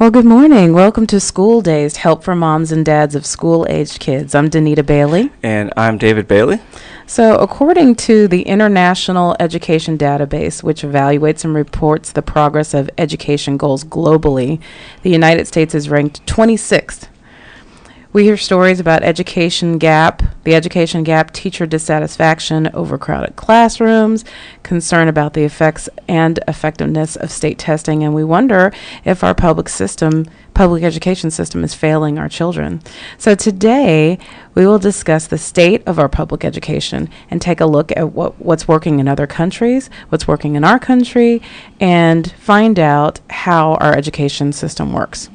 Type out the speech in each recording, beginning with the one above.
Well, good morning. Welcome to School Days, Help for Moms and Dads of School Aged Kids. I'm Danita Bailey. And I'm David Bailey. So, according to the International Education Database, which evaluates and reports the progress of education goals globally, the United States is ranked 26th we hear stories about education gap, the education gap, teacher dissatisfaction, overcrowded classrooms, concern about the effects and effectiveness of state testing, and we wonder if our public system, public education system, is failing our children. So today, we will discuss the state of our public education and take a look at what, what's working in other countries, what's working in our country, and find out how our education system works.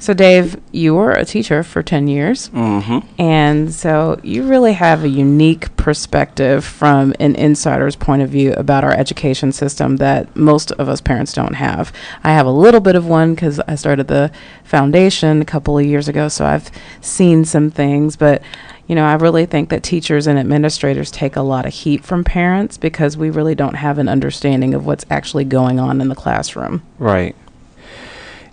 So, Dave, you were a teacher for 10 years. Mm-hmm. And so you really have a unique perspective from an insider's point of view about our education system that most of us parents don't have. I have a little bit of one because I started the foundation a couple of years ago, so I've seen some things. But you know, I really think that teachers and administrators take a lot of heat from parents because we really don't have an understanding of what's actually going on in the classroom. Right.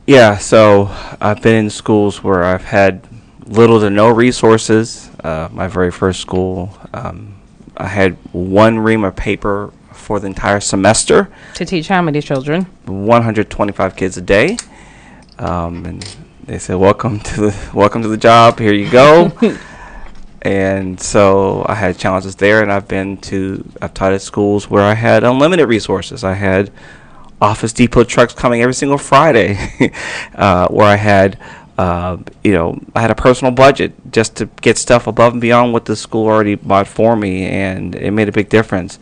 Yeah, so I've been in schools where I've had little to no resources. Uh, my very first school, um, I had one ream of paper for the entire semester. To teach how many children? 125 kids a day. Um, and they said, "Welcome to the welcome to the job. Here you go." and so I had challenges there, and I've been to I've taught at schools where I had unlimited resources. I had Office Depot trucks coming every single Friday, uh, where I had, uh, you know, I had a personal budget just to get stuff above and beyond what the school already bought for me, and it made a big difference.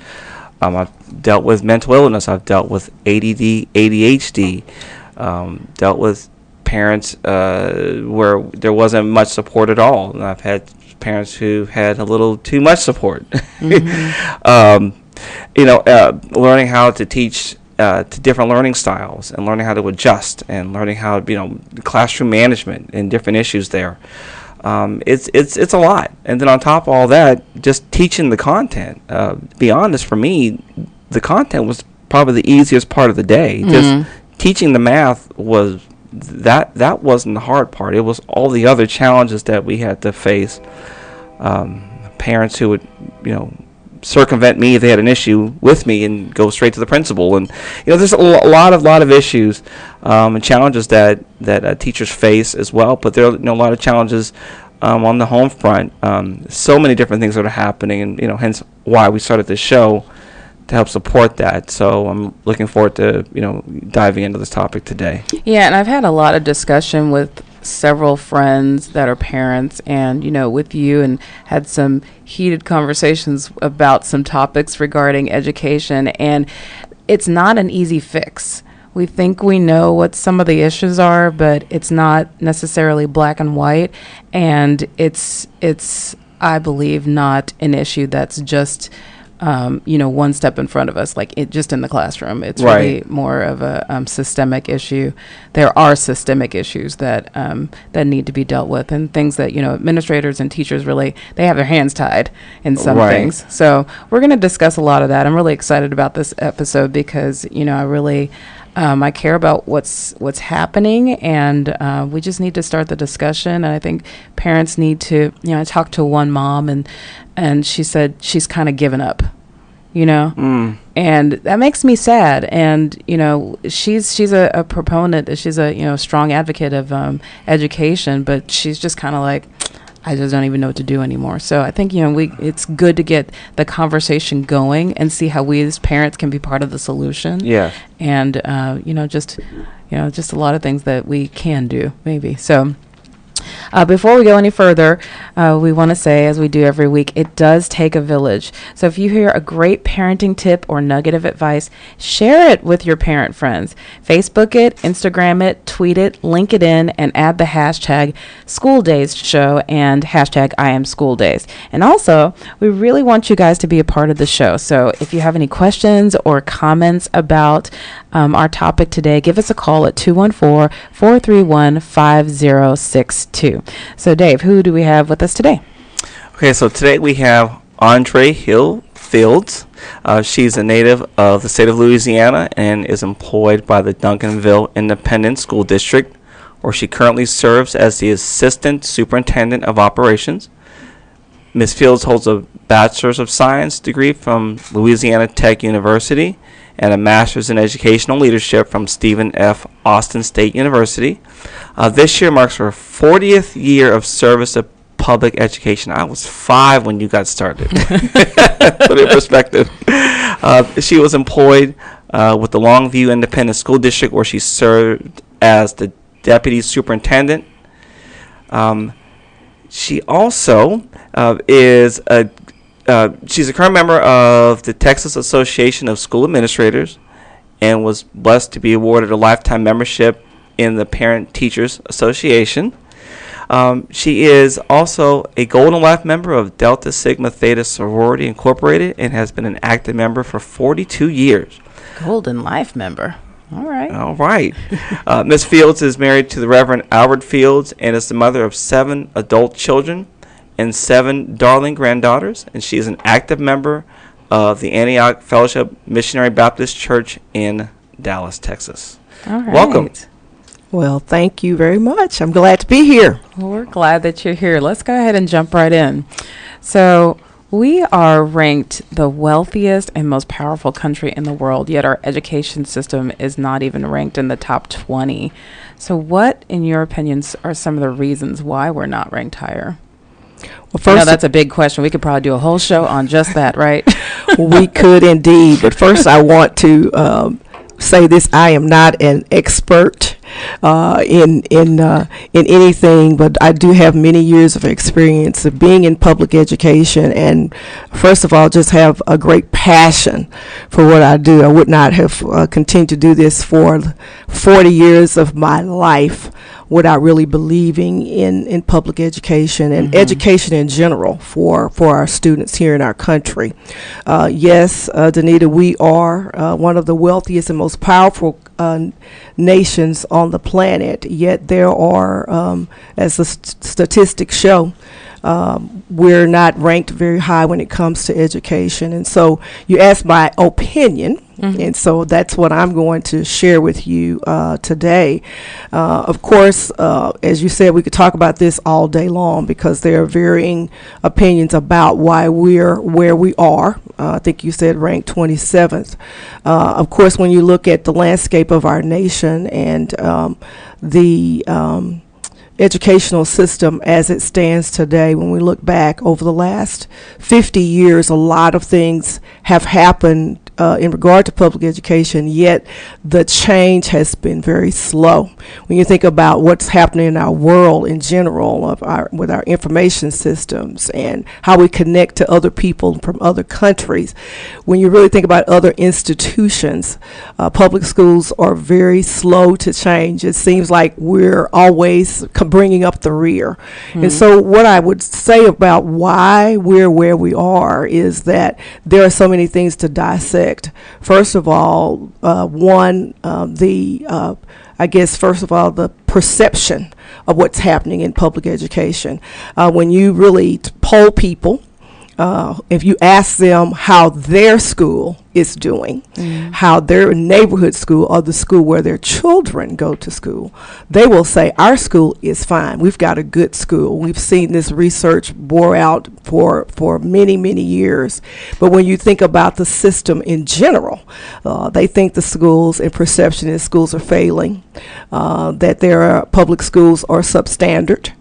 Um, I've dealt with mental illness. I've dealt with ADD, ADHD. Um, dealt with parents uh, where there wasn't much support at all. And I've had parents who had a little too much support. Mm-hmm. um, you know, uh, learning how to teach uh, to different learning styles and learning how to adjust and learning how you know classroom management and different issues there. Um, it's it's it's a lot, and then on top of all that, just teaching the content. Uh, to be honest, for me, the content was probably the easiest part of the day. Mm-hmm. Just teaching the math was that that wasn't the hard part. It was all the other challenges that we had to face. Um, parents who would you know circumvent me if they had an issue with me and go straight to the principal. And you know, there's a lot of lot of issues um, and challenges that that uh, teachers face as well. But there are you know, a lot of challenges um, on the home front. Um, so many different things that are happening, and you know, hence why we started this show to help support that. So I'm looking forward to you know diving into this topic today. Yeah, and I've had a lot of discussion with several friends that are parents and you know with you and had some heated conversations about some topics regarding education and it's not an easy fix. We think we know what some of the issues are but it's not necessarily black and white and it's it's i believe not an issue that's just um, you know, one step in front of us, like it just in the classroom. It's right. really more of a um, systemic issue. There are systemic issues that um, that need to be dealt with, and things that you know administrators and teachers really they have their hands tied in some right. things. So we're going to discuss a lot of that. I'm really excited about this episode because you know I really. Um, I care about what's what's happening, and uh, we just need to start the discussion. And I think parents need to, you know, I talked to one mom, and and she said she's kind of given up you know mm. and that makes me sad and you know she's she's a, a proponent she's a you know strong advocate of um, education but she's just kind of like I just don't even know what to do anymore. So I think you know we it's good to get the conversation going and see how we as parents can be part of the solution. Yeah. And uh, you know just you know just a lot of things that we can do maybe. So uh, before we go any further, uh, we want to say, as we do every week, it does take a village. So if you hear a great parenting tip or nugget of advice, share it with your parent friends. Facebook it, Instagram it, tweet it, link it in, and add the hashtag School Days Show and hashtag I am School Days. And also, we really want you guys to be a part of the show. So if you have any questions or comments about um, our topic today, give us a call at 214 431 5062. So, Dave, who do we have with us today? Okay, so today we have Andre Hill Fields. Uh, she's a native of the state of Louisiana and is employed by the Duncanville Independent School District. where she currently serves as the Assistant Superintendent of Operations. Ms. Fields holds a Bachelor's of Science degree from Louisiana Tech University and a Master's in Educational Leadership from Stephen F. Austin State University. Uh, this year marks her 40th year of service to public education. I was five when you got started. Put it in perspective. Uh, she was employed uh, with the Longview Independent School District, where she served as the deputy superintendent. Um, she also uh, is a uh, she's a current member of the Texas Association of School Administrators and was blessed to be awarded a lifetime membership in the Parent Teachers Association. Um, she is also a Golden Life member of Delta Sigma Theta Sorority Incorporated and has been an active member for 42 years. Golden Life member. All right. All right. uh, Miss Fields is married to the Reverend Albert Fields and is the mother of seven adult children and seven darling granddaughters. And she is an active member of the Antioch Fellowship Missionary Baptist Church in Dallas, Texas. All right. Welcome. Well, thank you very much. I'm glad to be here. Well, we're glad that you're here. Let's go ahead and jump right in. So, we are ranked the wealthiest and most powerful country in the world, yet our education system is not even ranked in the top 20. So, what, in your opinions, are some of the reasons why we're not ranked higher? Well, I know first, that's a big question. We could probably do a whole show on just that, right? we could indeed. But first, I want to um, say this: I am not an expert uh, in in uh, in anything, but I do have many years of experience of being in public education, and first of all, just have a great passion for what I do. I would not have uh, continued to do this for 40 years of my life without really believing in, in public education and Mhm. education in general for, for our students here in our country. Uh, yes, uh, Danita, we are uh, one of the wealthiest and most powerful uh, nations on the planet, yet there are, um, as the st- statistics show, um, we're not ranked very high when it comes to education. And so you asked my opinion, Mhm. and so that's what I'm going to share with you uh, today. Uh, of course, uh, as you said, we could talk about this all day long because there are varying opinions about why we're where we are. Uh, I think you said ranked 27th. Uh, of course, when you look at the landscape of our nation and um, the um, educational system as it stands today, when we look back over the last 50 years, a lot of things have happened uh, in regard to public education, yet the change has been very slow. When you think about what's happening in our world in general, of our, with our information systems and how we connect to other people from other countries, when you really think about other institutions, uh, public schools are very slow to change. It seems like we're always bringing up the rear. And so, what I would say about why we're where we are is that there are so many things to dissect. First of all, uh, one, um, the uh, I guess, first of all, the perception of what's happening in public education. Uh, when you really poll people, uh, if you ask them how their school is doing, how their neighborhood school or the school where their children go to school, they will say, Our school is fine. We've got a good school. We've seen this research bore out for, for many, many years. But when you think about the system in general, uh, they think the schools and perception is schools are failing, uh, that their public schools are substandard.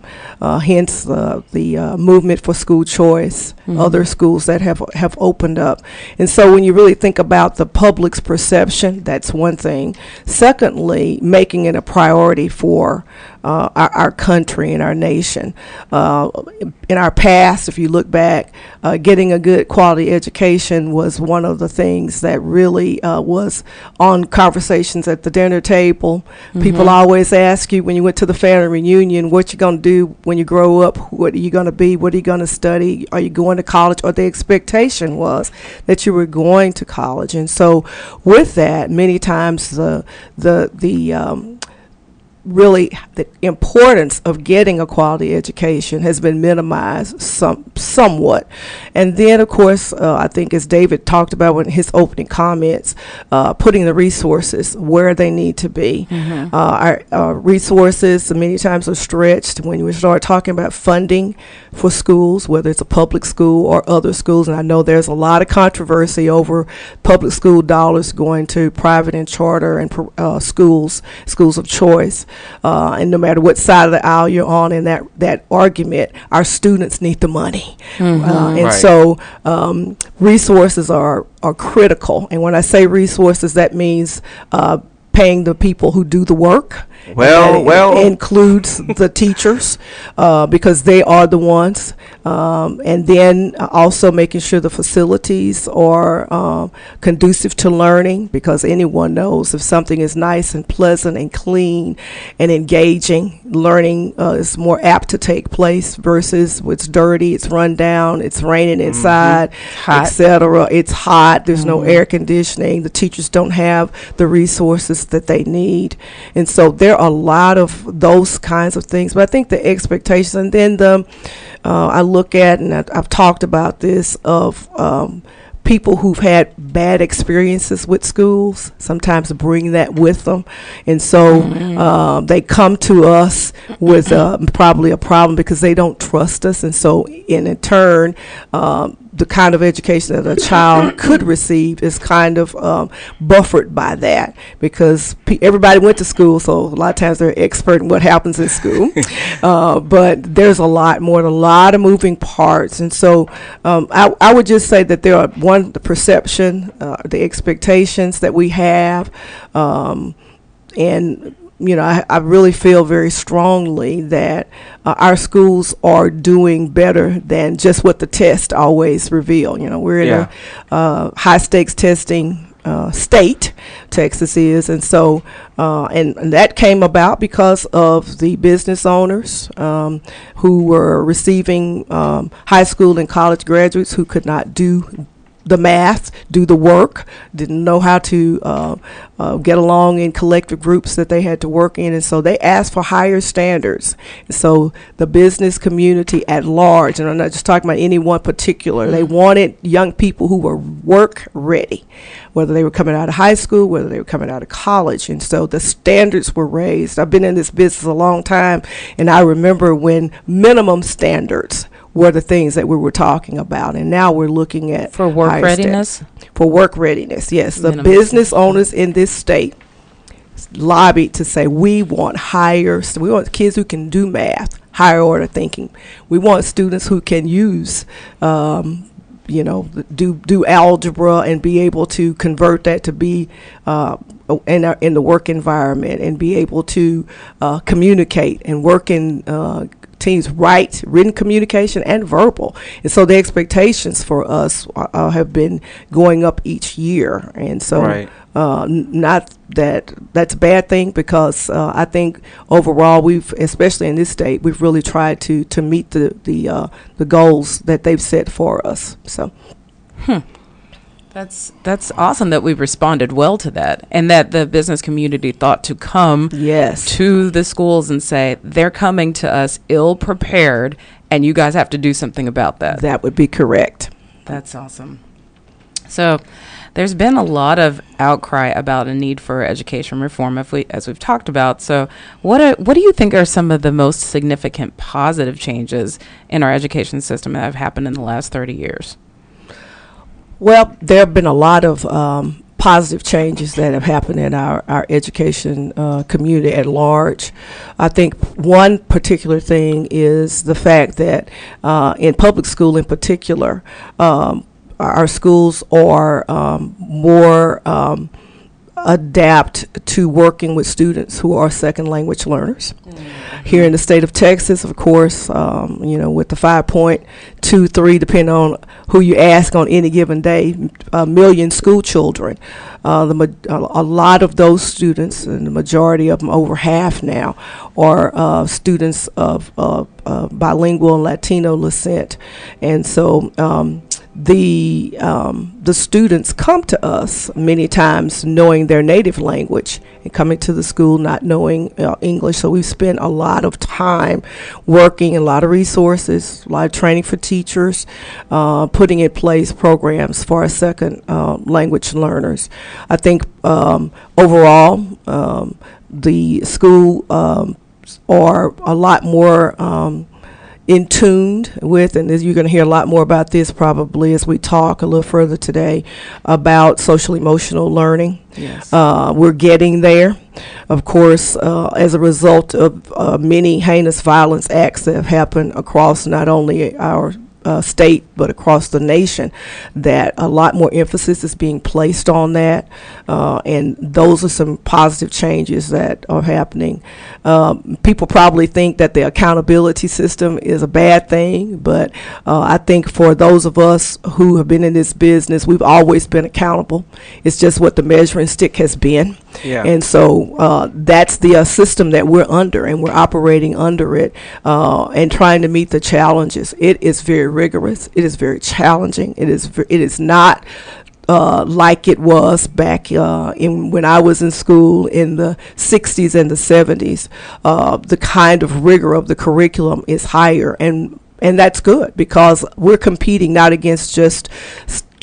Uh, hence uh, the uh, movement for school choice, other schools that have have opened up, and so when you really think about the public's perception, that's one thing. Secondly, making it a priority for uh, our, our country and our nation. Uh, in our past, if you look back, uh, getting a good quality education was one of the things that really uh, was on conversations at the dinner table. People always ask you when you went to the family reunion, what you're going to do when you grow up? What are you going to be? What are you going to study? Are you going to college? Or the expectation was that you were going to college. And so with that, many times the, the, the, um, really the importance of getting a quality education has been minimized some somewhat. And then of course uh, i think as david talked about in his opening comments uh, putting the resources where they need to be. Mm-hmm. uh, our, our resources many times are stretched. When we start talking about funding for schools whether it's a public school or other schools and i know there's a lot of controversy over public school dollars going to private and charter and uh, schools schools of choice uh, and no matter what side of the aisle you're on in that, that argument, our students need the money. Uh, and Right. so um, resources are, are critical. And when I say resources, that means uh, paying the people who do the work. Well, well. includes the teachers uh, because they are the ones, um, and then also making sure the facilities are um, conducive to learning because anyone knows if something is nice and pleasant and clean and engaging, learning uh, is more apt to take place versus it's dirty, it's run down, it's raining inside, Hot. etc. It's hot. There's no air conditioning. The teachers don't have the resources that they need, and so there are a lot of those kinds of things. But I think the expectations, and then the uh, I look at, and I, I've talked about this of. Um, people who've had bad experiences with schools sometimes bring that with them and so um, they come to us with uh, probably a problem because they don't trust us and so in, in turn um, the kind of education that a child could receive is kind of um, buffered by that because pe- everybody went to school so a lot of times they're expert in what happens in school. Uh, but there's a lot more a lot of moving parts. And so um, I, I would just say that there are one the perception uh, the expectations that we have um, and you know I, I really feel very strongly that uh, our schools are doing better than just what the test always reveal you know we're in Yeah. a uh, high stakes testing uh, state Texas is, and so uh, and, and that came about because of the business owners um, who were receiving um, high school and college graduates who could not do the math, do the work, didn't know how to uh, uh, get along in collective groups that they had to work in, and so they asked for higher standards. So the business community at large, and I'm not just talking about any one particular, they wanted young people who were work ready, whether they were coming out of high school, whether they were coming out of college, and so the standards were raised. I've been in this business a long time, and I remember when minimum standards were the things that we were talking about, and now we're looking at For work readiness? standards. For work readiness, yes. The Minimum business owners in this state lobbied to say we want higher. st- We want kids who can do math, higher order thinking. We want students who can use. Um, you know, do do algebra and be able to convert that to be uh, in our, in the work environment and be able to uh, communicate and work in uh, teams, write, written communication, and verbal. And so the expectations for us uh, uh, have been going up each year, and so Right. uh, n- not that that's a bad thing because uh, I think overall we've, especially in this state, we've really tried to to meet the the uh, the goals that they've set for us. So That's that's awesome that we've responded well to that, and that the business community thought to come yes, to the schools and say they're coming to us ill prepared, and you guys have to do something about that. that would be correct. That's awesome. So, there's been a lot of outcry about a need for education reform, if we, as we've talked about. So, what are, what do you think are some of the most significant positive changes in our education system that have happened in the last 30 years? Well, there have been a lot of um, positive changes that have happened in our, our education uh, community at large. I think one particular thing is the fact that uh, in public school, in particular, um, our, schools are um, more. Um, adapt to working with students who are second language learners. Here in the state of Texas, of course, um, you know, with the 5.23, depending on who you ask on any given day, a million school children. Uh, the ma- a, lot of those students, and the majority of them, over half now, are uh, students of uh, uh, bilingual and Latino descent, and so um, the um, the students come to us many times knowing their native language and coming to the school not knowing uh, English. So we've spent a lot of time working, a lot of resources, a lot of training for teachers, uh, putting in place programs for our second uh, language learners. I think um, overall um, the school um, are a lot more. In tuned with, and you're going to hear a lot more about this probably as we talk a little further today about social emotional learning. Yes. Uh, we're getting there. Of course, uh, as a result of uh, many heinous violence acts that have happened across not only our uh, state but across the nation that a lot more emphasis is being placed on that uh, and those are some positive changes that are happening um, people probably think that the accountability system is a bad thing but uh, I think for those of us who have been in this business we've always been accountable it's just what the measuring stick has been Yeah. and so uh, that's the uh, system that we're under, and we're operating under it uh, and trying to meet the challenges. It is very rigorous. It is very challenging. It is it is not. Uh, like it was back uh, in when I was in school in the 60s and the 70s, uh, the kind of rigor of the curriculum is higher, and and that's good because we're competing not against just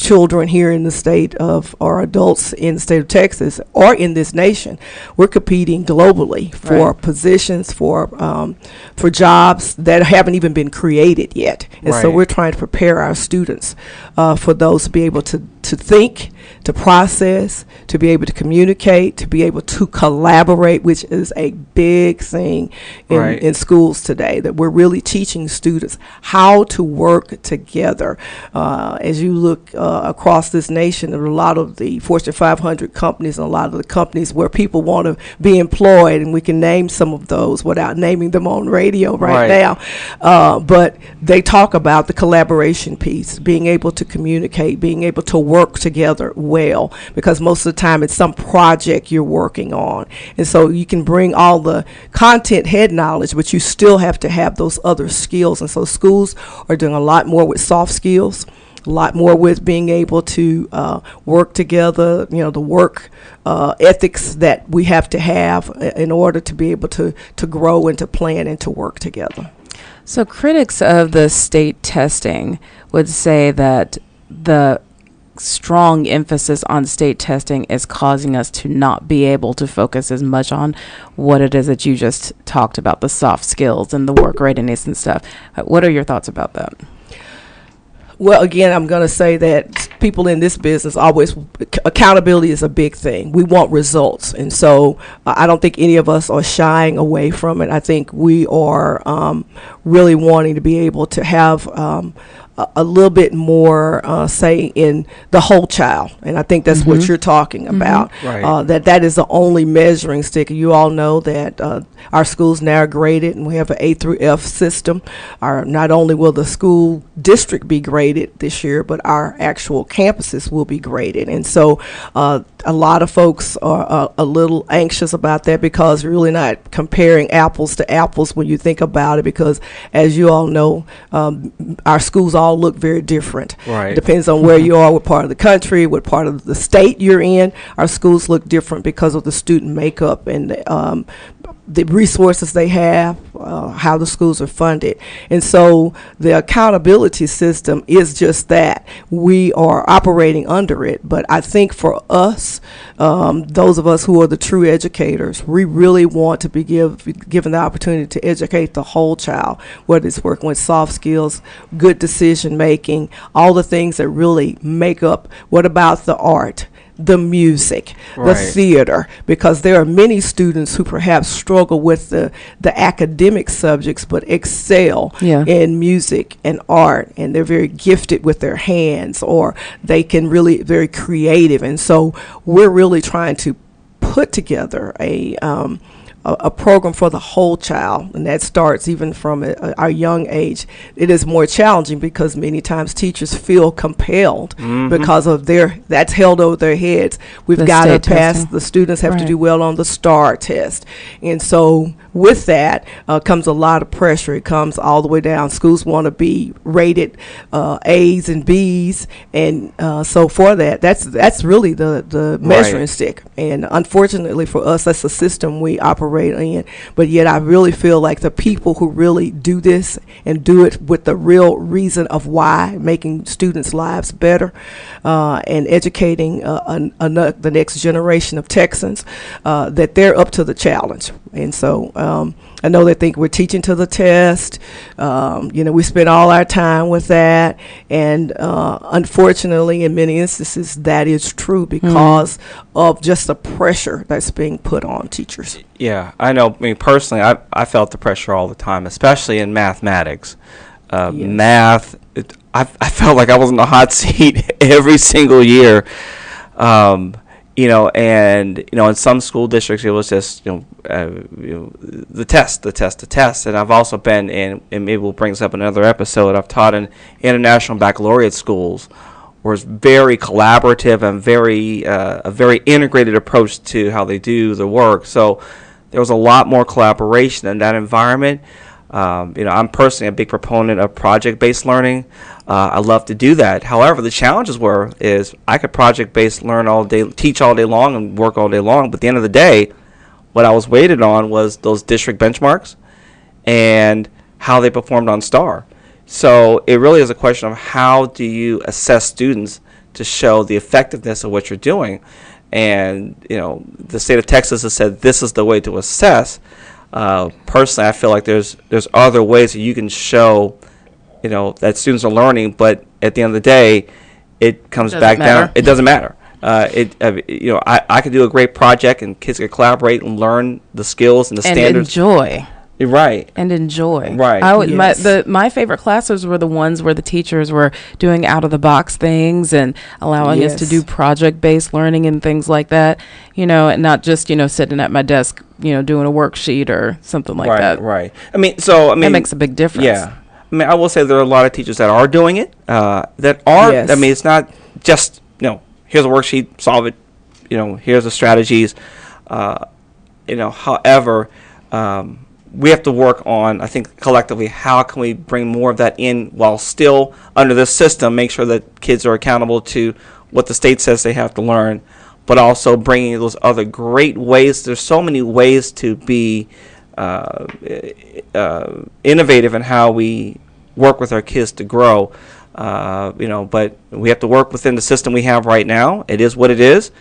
children here in the state of or adults in the state of Texas or in this nation. We're competing globally for Right. positions for um, for jobs that haven't even been created yet, and so we're trying to prepare our students uh, for those to be able to to think, to process, to be able to communicate, to be able to collaborate, which is a big thing in, Right. in schools today. That we're really teaching students how to work together. Uh, as you look uh, across this nation, there are a lot of the Fortune 500 companies and a lot of the companies where people want to be employed, and we can name some of those without naming them on radio right, Right. now. Uh, but they talk about the collaboration piece, being able to communicate, being able to work together well, because most of the time it's some project you're working on. And so you can bring all the content head knowledge, but you still have to have those other skills. And so schools are doing a lot more with soft skills. A lot more with being able to uh, work together, you know, the work uh, ethics that we have to have in order to be able to, to grow and to plan and to work together. So critics of the state testing would say that the strong emphasis on state testing is causing us to not be able to focus as much on what it is that you just talked about the soft skills and the work readiness and stuff. Uh, What are your thoughts about that? Well, again, I'm going to say that people in this business always accountability is a big thing. We want results, and so uh, I don't think any of us are shying away from it. I think we are um, really wanting to be able to have um, a, a little bit more uh, say in the whole child, and I think that's what you're talking about. Right. Uh, that that is the only measuring stick. You all know that uh, our schools now are graded, and we have an A through F system. Our not only will the school district be graded this year, but our actual campuses will be graded, and so uh, a lot of folks are uh, a little anxious about that because we're really not comparing apples to apples when you think about it. Because as you all know, um, our schools all look very different. Right. Depends on where you are, what part of the country, what part of the state you're in. Our schools look different because of the student makeup and um, the resources they have, uh, how the schools are funded. And so the accountability system is just that. We are operating under it. But I think for us, um, those of us who are the true educators, we really want to be give, given the opportunity to educate the whole child, whether it's working with soft skills, good decision making, all the things that really make up what about the art, the music, the Right. theater, because there are many students who perhaps struggle with the, the academic subjects but excel Yeah. in music and art, and they're very gifted with their hands, or they can really very creative. And so we're really trying to put together a um, a, a program for the whole child, and that starts even from a, a, our young age. It is more challenging because many times teachers feel compelled because of their that's held over their heads. We've The got to pass. testing. The students have to do well on the STAAR test, and so with that uh, comes a lot of pressure. It comes all the way down. Schools want to be rated uh, A's and B's, and uh, so for that, that's that's really the the measuring Right. stick. And unfortunately for us, that's the system we operate in. But yet, I really feel like the people who really do this and do it with the real reason of why, making students' lives better, uh, and educating uh, an, ano- the next generation of Texans, uh, that they're up to the challenge. And so um, I know they think we're teaching to the test. Um, you know, we spend all our time with that. And uh, unfortunately, in many instances, that is true because of just the pressure that's being put on teachers. Yeah, I know. I mean, personally, I I felt the pressure all the time, especially in mathematics. Uh, Yes. Math, it, I I felt like I was in the hot seat every single year. Um, you know, and you know, in some school districts, it was just you know, uh, you know, the test, the test, the test. And I've also been in, and maybe we'll bring this up in another episode. I've taught in international baccalaureate schools, where it's very collaborative and very uh, a very integrated approach to how they do the work. So there was a lot more collaboration in that environment. Um, you know, I'm personally a big proponent of project-based learning. Uh, I love to do that. However, the challenges were is I could project-based learn all day, teach all day long, and work all day long. But at the end of the day, what I was weighted on was those district benchmarks and how they performed on STAAR. So it really is a question of how do you assess students to show the effectiveness of what you're doing. And you know, the state of Texas has said this is the way to assess. Uh, personally, I feel like there's there's other ways that you can show, you know, that students are learning. But at the end of the day, it comes Doesn't back matter. down. It doesn't matter. Uh, it uh, you know I, I could do a great project and kids could collaborate and learn the skills and the and standards. enjoy right. and enjoy. Right. I would, my the my favorite classes were the ones where the teachers were doing out of the box things and allowing us to do project based learning and things like that. You know, and not just you know sitting at my desk, you know, doing a worksheet or something like right, that. right. I mean, so I mean, that makes a big difference. Yeah, I mean, I will say there are a lot of teachers that are doing it. Uh, that are. Yes. I mean, it's not just you know, here's a worksheet, solve it. You know, here's the strategies. Uh, you know, however, um, we have to work on. I think collectively, how can we bring more of that in while still under this system, make sure that kids are accountable to what the state says they have to learn, but also bringing those other great ways. There's so many ways to be uh, uh, innovative in how we work with our kids to grow. Uh, you know, but we have to work within the system we have right now. It is what it is.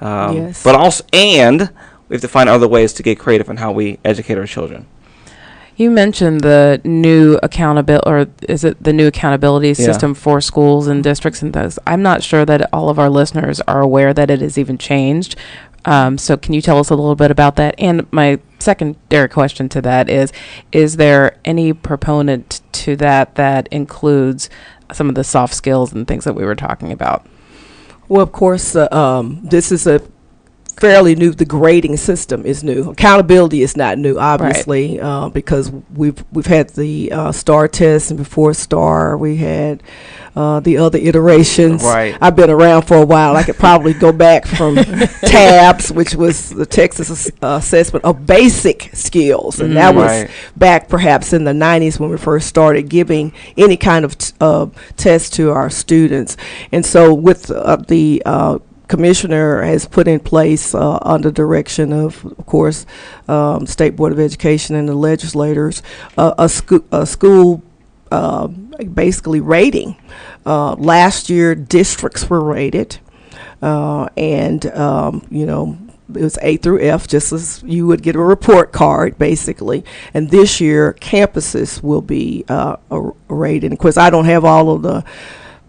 Um, Yes. But also, and we have to find other ways to get creative in how we educate our children. You mentioned the new accountability, or is it the new accountability Yeah. system for schools and districts and those? I'm not sure that all of our listeners are aware that it has even changed. Um, so, can you tell us a little bit about that? And my secondary question to that is: Is there any proponent to that that includes some of the soft skills and things that we were talking about? Well, of course, uh, um, this is a fairly new. The grading system is new. Accountability is not new, obviously, uh, because we've we've had the uh, STAAR test, and before STAAR, we had uh, the other iterations. Right. I've been around for a while. I could probably go back from TABS, which was the Texas Ass- uh, Assessment of Basic Skills, and that Mm. was Right. back perhaps in the 90s when we first started giving any kind of t- uh, test to our students. And so with uh, the uh, commissioner has put in place uh, under direction of, of course, um, State Board of Education and the legislators, uh, a, sco- a school uh, basically rating. Uh, last year, districts were rated, uh, and um, you know it was A through F, just as you would get a report card, basically. And this year, campuses will be uh, rated. Of course, I don't have all of the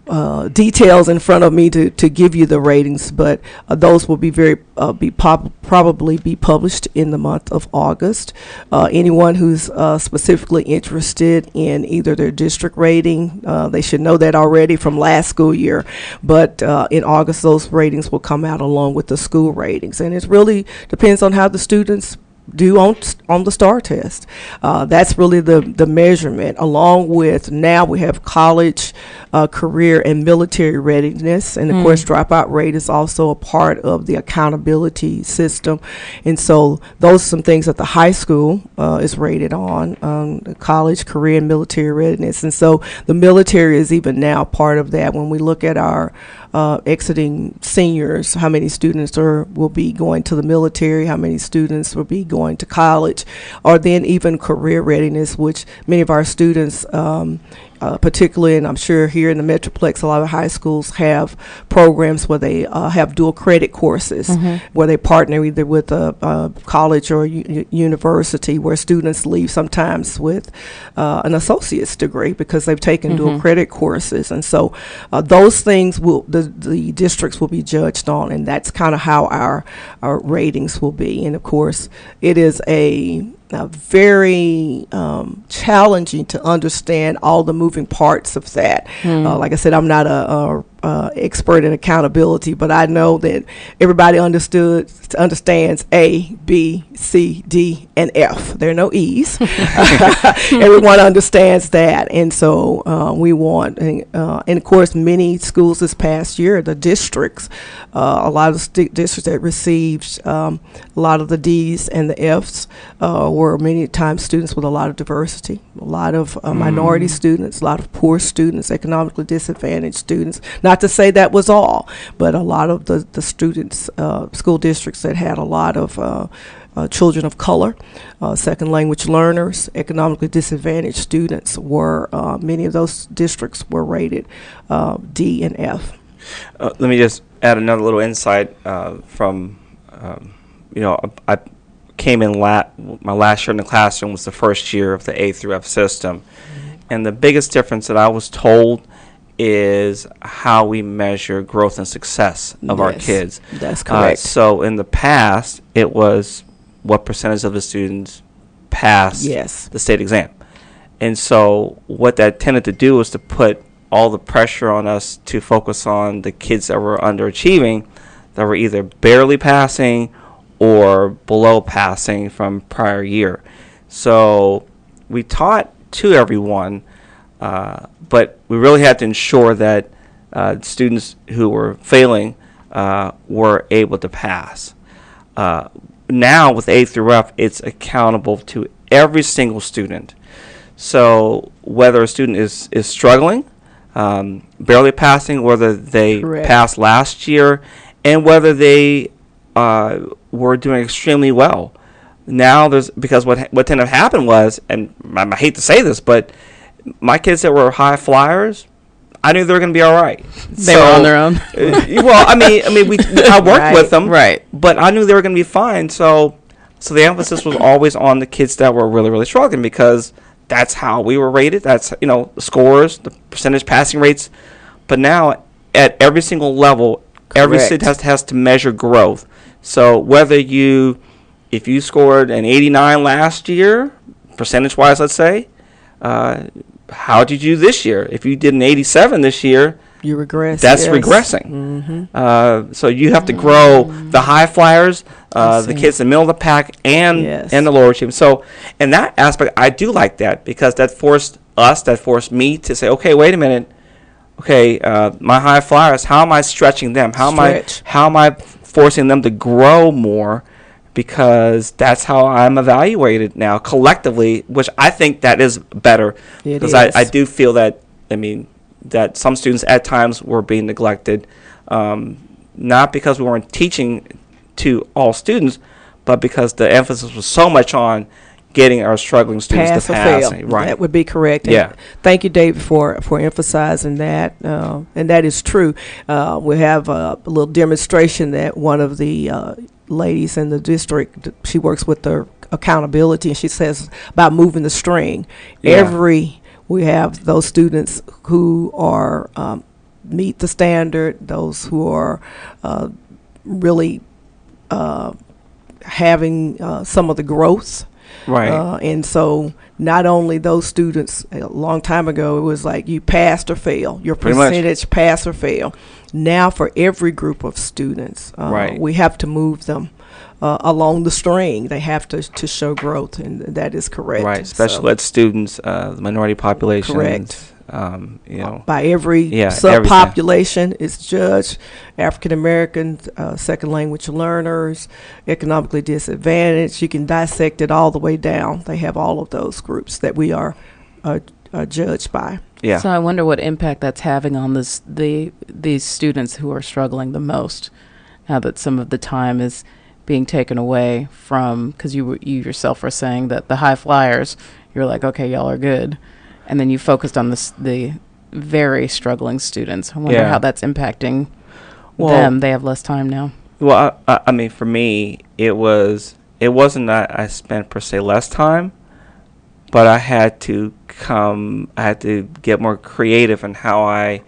uh, details in front of me to, to give you the ratings, but uh, those will be very uh, be pop- probably be published in the month of August. Uh, anyone who's uh, specifically interested in either their district rating, uh, they should know that already from last school year. But in August, those ratings will come out along with the school ratings, and it really depends on how the students do on on the STAAR test. Uh, that's really the the measurement. Along with now we have college, uh, career, and military readiness, and of Mm. course dropout rate is also a part of the accountability system. And so those are some things that the high school uh, is rated on, um, the college, career, and military readiness. And so the military is even now part of that. When we look at our uh, exiting seniors, how many students are will be going to the military, how many students will be going to college, or then even career readiness, which many of our students. Um, uh, particularly, and I'm sure here in the Metroplex, a lot of high schools have programs where they uh, have dual credit courses, where they partner either with a, a college or u- university, where students leave sometimes with uh, an associate's degree because they've taken dual credit courses, and so uh, those things will the the districts will be judged on, and that's kind of how our our ratings will be. And of course, it is a uh, very um, challenging to understand all the moving parts of that. Uh, like I said, I'm not a, a, a expert in accountability, but I know that everybody understood understands A, B, C, D, and F. There are no E's. Everyone understands that, and so uh, we want, uh, and of course, many schools this past year, the districts, uh, a lot of sti- districts that received um, a lot of the D's and the F's uh, were many times students with a lot of diversity, a lot of uh, minority students, a lot of poor students, economically disadvantaged students. Not to say that was all, but a lot of the, the students, uh, school districts that had a lot of uh, uh, children of color, uh, second language learners, economically disadvantaged students were, uh, many of those districts were rated uh, D and F. Uh, let me just add another little insight uh, from, um, you know, I, I came in la- my last year in the classroom was the first year of the A through F system, and the biggest difference that I was told is how we measure growth and success of our kids. That's Uh, correct. so in the past, it was what percentage of the students pass yes. the state exam. And so what that tended to do was to put all the pressure on us to focus on the kids that were underachieving, that were either barely passing or below passing from prior year. So we taught to everyone, uh, but we really had to ensure that uh, students who were failing uh, were able to pass. Uh, now with A through F, it's accountable to every single student. So whether a student is, is struggling, um, barely passing, whether they Correct. passed last year, and whether they uh, were doing extremely well. Now there's because what ha- what tended to happen was, and I I hate to say this, but my kids that were high flyers, I knew they were going to be all right. They were on their own. Uh, well, I mean, I mean, we I worked Right, with them, right. But I knew they were going to be fine. So, so the emphasis was always on the kids that were really, really struggling because that's how we were rated. That's you know the scores, the percentage passing rates. But now, at every single level, every Correct. student has to, has to measure growth. So whether you, if you scored an 89 last year, percentage wise, let's say, uh, how did you do this year? If you did an 87 this year, You regress. that's yes. regressing. Mm-hmm. Uh, so you have to grow the high flyers, uh, the kids in the middle of the pack, and Yes. and the lower achievers. So in that aspect, I do like that because that forced us, that forced me to say, okay, wait a minute. Okay, uh, my high flyers. How am I stretching them? How Stretch. am I how am I forcing them to grow more? Because that's how I'm evaluated now collectively, which I think that is better. It because I. I do feel that I mean that some students at times were being neglected, um, not because we weren't teaching to all students, but because the emphasis was so much on getting our struggling students pass to or pass. fail. Right. That would be correct. And Yeah. Thank you, David, for for emphasizing that, uh, and that is true. Uh, we have a, a little demonstration that one of the uh, ladies in the district she works with the accountability, and she says about moving the string. Yeah. Every we have those students who are um, meet the standard, those who are uh, really uh, having uh, some of the growth. Right. Uh, and so not only those students a long time ago, it was like you passed or fail, your Pretty much. percentage pass or fail. Now for every group of students, uh, Right. we have to move them uh, along the string. They have to, to show growth, and that is correct. Right, special So, ed students, uh, the minority population. Correct. Um, you know, By every Yeah, everything. subpopulation, it's judged. African Americans, uh, second language learners, economically disadvantaged. You can dissect it all the way down. They have all of those groups that we are uh, uh, judged by. yeah. So I wonder what impact that's having on this the these students who are struggling the most now that some of the time is being taken away from because you were- you yourself were saying that the high flyers you're like okay y'all are good and then you focused on this the very struggling students. I wonder Yeah. how that's impacting Well- them. They have less time now. Well, I, I, I mean, for me, it was it wasn't that I spent per se less time, but I had to come. I had to get more creative in how I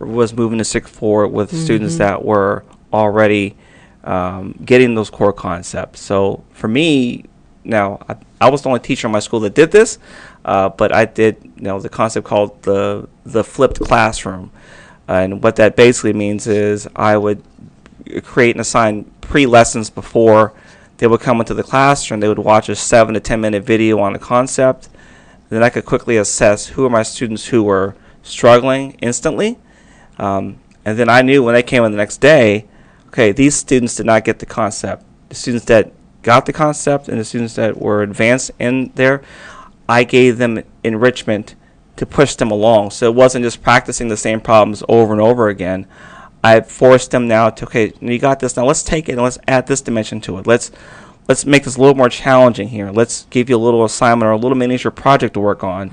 was moving the stick forward with students Mhm. that were already um, getting those core concepts. So for me, now I, I was the only teacher in my school that did this, uh, but I did you know the concept called the the flipped classroom, and what that basically means is I would create and assign pre-lessons before they would come into the classroom. They would watch a seven to ten minute video on a concept. Then I could quickly assess who are my students who were struggling instantly, um, and then I knew when they came in the next day, okay, these students did not get the concept. The students that got the concept and the students that were advanced in there, I gave them enrichment to push them along. So it wasn't just practicing the same problems over and over again. I forced them now to okay, you got this now. Let's take it and let's add this dimension to it. Let's let's make this a little more challenging here. Let's give you a little assignment or a little miniature project to work on,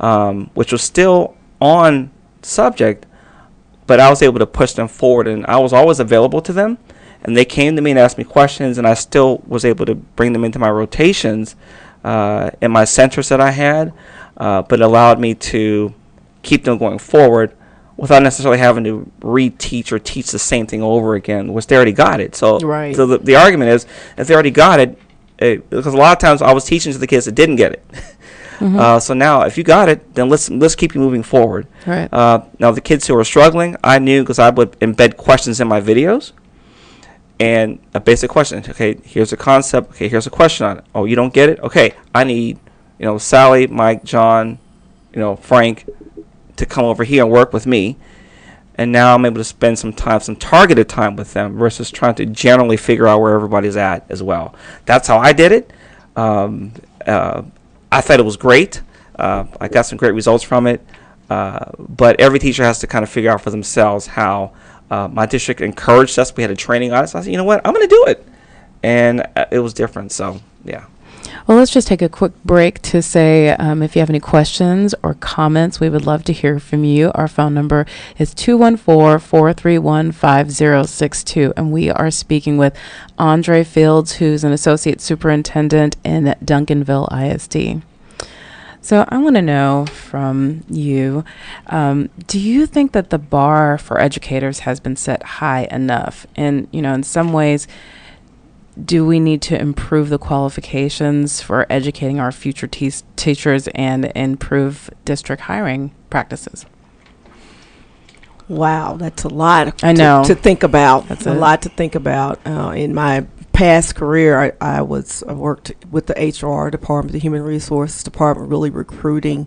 um, which was still on subject, but I was able to push them forward, and I was always available to them. And they came to me and asked me questions, and I still was able to bring them into my rotations uh, in my centers that I had, uh, but allowed me to keep them going forward without necessarily having to reteach or teach the same thing over again, which they already got it. So, Right. so the, the argument is, if they already got it, it, because a lot of times I was teaching to the kids that didn't get it. Uh, so now, if you got it, then let's let's keep you moving forward. Right. Uh, now, the kids who are struggling, I knew because I would embed questions in my videos. And a basic question. Okay, here's a concept. Okay, here's a question on it. Oh, you don't get it? Okay, I need, you know, Sally, Mike, John, you know, Frank to come over here and work with me. And now I'm able to spend some time, some targeted time with them versus trying to generally figure out where everybody's at as well. That's how I did it. Um, uh, I thought it was great. Uh, I got some great results from it. Uh, but every teacher has to kind of figure out for themselves how uh, my district encouraged us. We had a training on it. So I said, you know what? I'm going to do it. And uh, it was different. So, yeah. Well, let's just take a quick break to say um, if you have any questions or comments, we would love to hear from you. Our phone number is 214 431 5062. And we are speaking with Andre Fields, who's an associate superintendent in Duncanville ISD. So I want to know from you um, do you think that the bar for educators has been set high enough? And, you know, in some ways, do we need to improve the qualifications for educating our future te- teachers and improve district hiring practices? Wow, that's a lot I to- know. to, think about. That's a it. lot to think about. Uh, in my past career, I, I was I worked with the HR department, the Human Resources department, really recruiting,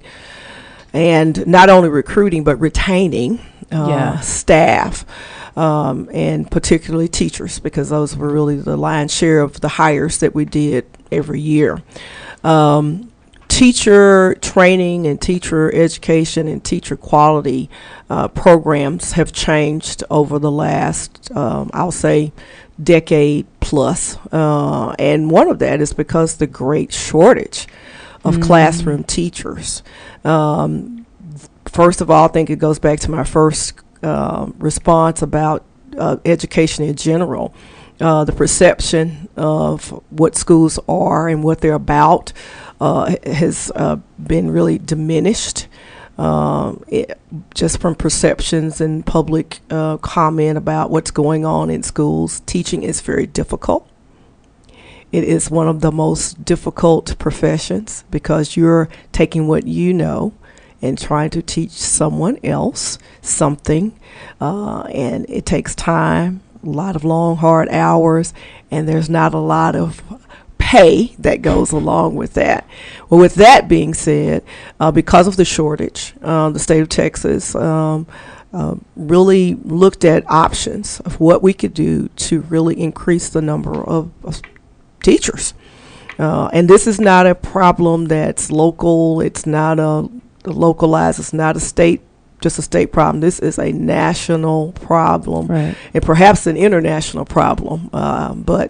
and not only recruiting but retaining uh, Yeah. staff. Um, and particularly teachers, because those were really the lion's share of the hires that we did every year. Um, teacher training and teacher education and teacher quality uh, programs have changed over the last, um, I'll say, decade plus. Uh, and one of that is because the great shortage of Mm. classroom teachers. Um, first of all, I think it goes back to my first uh, response about uh, education in general. Uh, the perception of what schools are and what they're about uh, has uh, been really diminished. Um, it, just from perceptions and public uh, comment about what's going on in schools, teaching is very difficult. It is one of the most difficult professions because you're taking what you know and trying to teach someone else something, uh, and it takes time, a lot of long, hard hours, and there's not a lot of pay that goes along with that. Well, with that being said, uh, because of the shortage, uh, the state of Texas um, uh, really looked at options of what we could do to really increase the number of, of teachers. Uh, and this is not a problem that's local. It's not a localized. It's not a state, just a state problem. This is a national problem, Right. and perhaps an international problem. Uh, but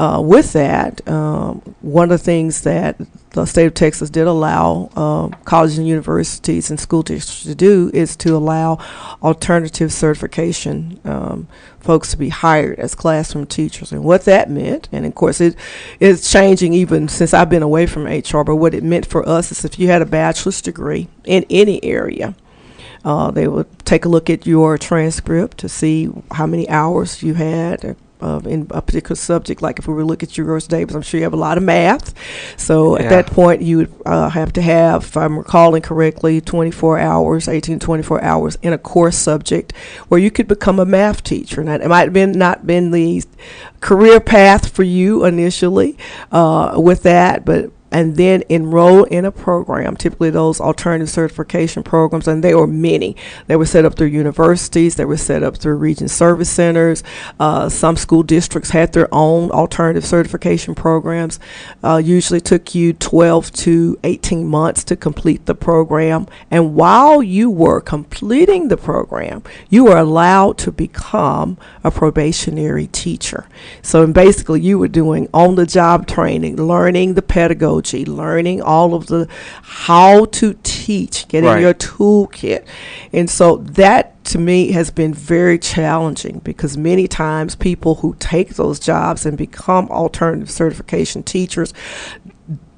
uh, with that, um, one of the things that the state of Texas did allow uh, colleges and universities and school districts to do is to allow alternative certification um, folks to be hired as classroom teachers. And what that meant, and of course it is changing even since I've been away from HR, but what it meant for us is if you had a bachelor's degree in any area, uh, they would take a look at your transcript to see how many hours you had uh, in a particular subject. Like if we were looking at yours, Davis, I'm sure you have a lot of math. So at that point, you would uh, have to have, if I'm recalling correctly, 24 hours, 18, 24 hours in a course subject where you could become a math teacher. And that it might have been not been the career path for you initially uh, with that, but and then enroll in a program, typically those alternative certification programs, and there were many. They were set up through universities, they were set up through region service centers. Uh, some school districts had their own alternative certification programs. Uh, usually took you 12 to 18 months to complete the program. And while you were completing the program, you were allowed to become a probationary teacher. So basically, you were doing on the job training, learning the pedagogy, learning all of the how to teach, getting Right. your toolkit. And so that to me has been very challenging because many times people who take those jobs and become alternative certification teachers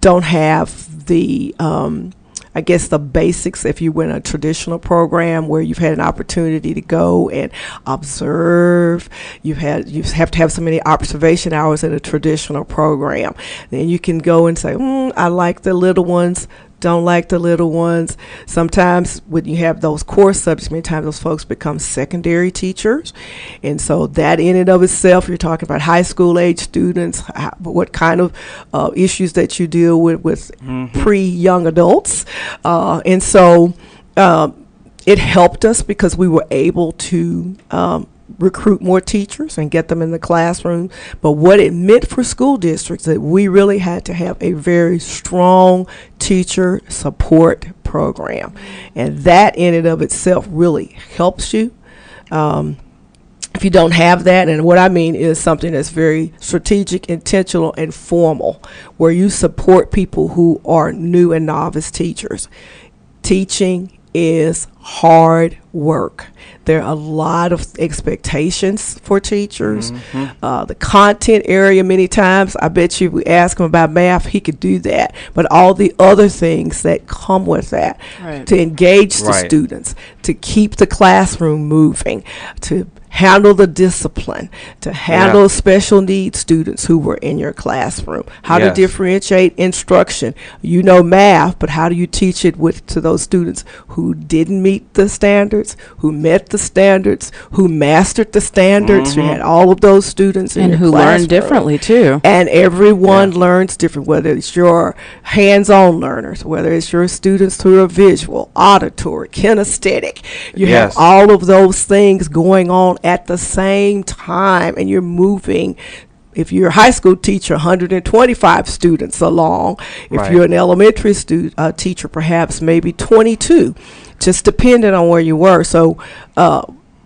don't have the um, I guess the basics if you went a traditional program where you've had an opportunity to go and observe you've had you have to have so many observation hours in a traditional program. Then you can go and say mm, I like the little ones don't like the little ones. Sometimes when you have those core subjects, many times those folks become secondary teachers. And so that in and of itself, you're talking about high school age students, how, what kind of uh, issues that you deal with with pre-young adults. Uh, and so um, it helped us because we were able to um, recruit more teachers and get them in the classroom. But what it meant for school districts that we really had to have a very strong teacher support program, and that in and of itself really helps you. Um, if you don't have that, and what I mean is something that's very strategic, intentional, and formal, where you support people who are new and novice teachers. Teaching is hard work. There are a lot of expectations for teachers. Uh, the content area, many times, I bet you, if we ask him about math, he could do that. But all the other things that come with that Right. to engage the Right. students, to keep the classroom moving, to handle the discipline, to handle special needs students who were in your classroom, how Yes. to differentiate instruction. You know math, but how do you teach it with to those students who didn't meet the standards, who met the standards, who mastered the standards? You Mhm. had all of those students in and your who learn classroom. differently too. And everyone Yeah. learns different, whether it's your hands on learners, whether it's your students who are visual, auditory, kinesthetic. You Yes. have all of those things going on at the same time, and you're moving. If you're a high school teacher, 125 students along. If Right. you're an elementary stu- uh, teacher, perhaps maybe 22, just depending on where you were. So uh,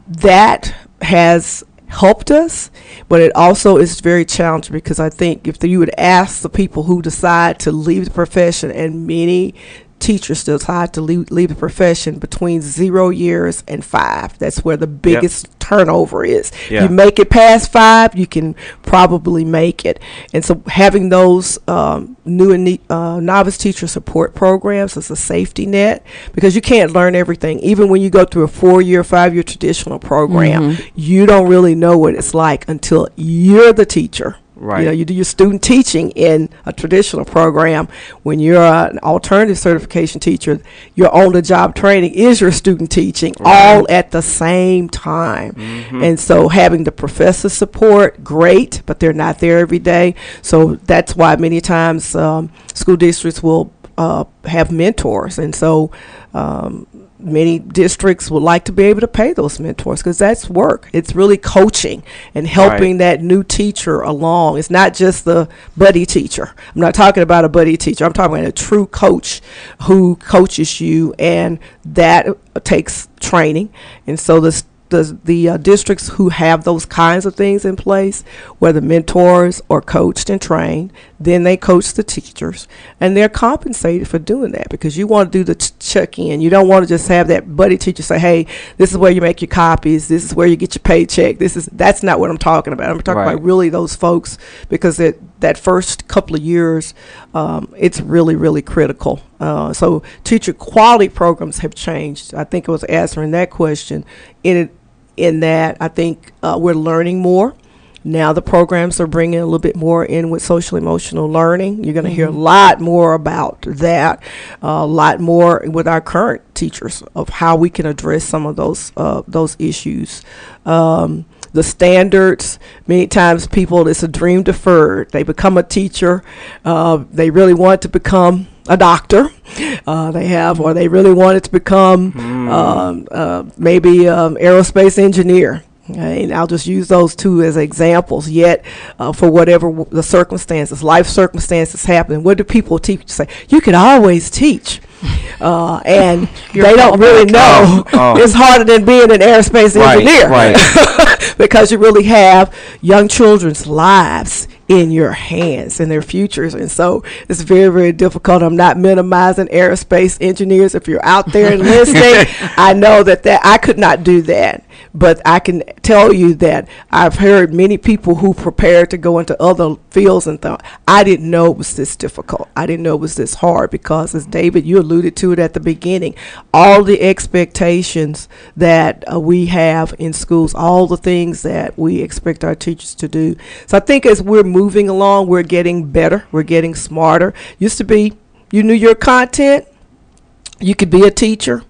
that has helped us, but it also is very challenging because I think if you would ask the people who decide to leave the profession, and many teachers still decide to leave, leave the profession between zero years and five. That's where the biggest turnover is. Yeah. You make it past five, you can probably make it. And so having those um, new and ne- uh, novice teacher support programs is a safety net because you can't learn everything. Even when you go through a four-year, five-year traditional program, Mhm. you don't really know what it's like until you're the teacher Right. You know, you do your student teaching in a traditional program. When you're an alternative certification teacher, your on-the-job training is your student teaching all at the same time. Mm-hmm. And so having the professor support, great, but they're not there every day. So that's why many times um, school districts will uh, have mentors. And so um, many districts would like to be able to pay those mentors because that's work. It's really coaching and helping that new teacher along. It's not just the buddy teacher. I'm not talking about a buddy teacher. I'm talking about a true coach who coaches you, and that takes training. And so the the the uh, districts who have those kinds of things in place, where the mentors are coached and trained, then they coach the teachers, and they're compensated for doing that because you want to do the ch- check in. You don't want to just have that buddy teacher say, "Hey, this is where you make your copies. This is where you get your paycheck. This is that's not what I'm talking about. I'm talking Right. about really those folks because that that first couple of years, um, it's really really critical. Uh, so teacher quality programs have changed. I think it was answering that question in it, in that I think uh, we're learning more. Now the programs are bringing a little bit more in with social emotional learning. You're going to hear a lot more about that, uh, a lot more with our current teachers of how we can address some of those uh, those issues. Um, the standards, many times people, it's a dream deferred. They become a teacher. Uh, they really want to become a doctor. Uh, they have, or they really wanted to become um, uh, maybe um, aerospace engineer. And I'll just use those two as examples. Yet, uh, for whatever w- the circumstances, life circumstances happen, what do people teach? Say you can always teach, uh, and they don't really know. Oh, oh. It's harder than being an aerospace Right, engineer, right. because you really have young children's lives in your hands and their futures. And so it's very, very difficult. I'm not minimizing aerospace engineers. If you're out there and listening, I know that, that I could not do that. But I can tell you that I've heard many people who prepared to go into other fields and thought, I didn't know it was this difficult. I didn't know it was this hard because, as David, you alluded to it at the beginning, all the expectations that uh, we have in schools, all the things that we expect our teachers to do. So I think as we're moving along, we're getting better, we're getting smarter. Used to be, you knew your content, you could be a teacher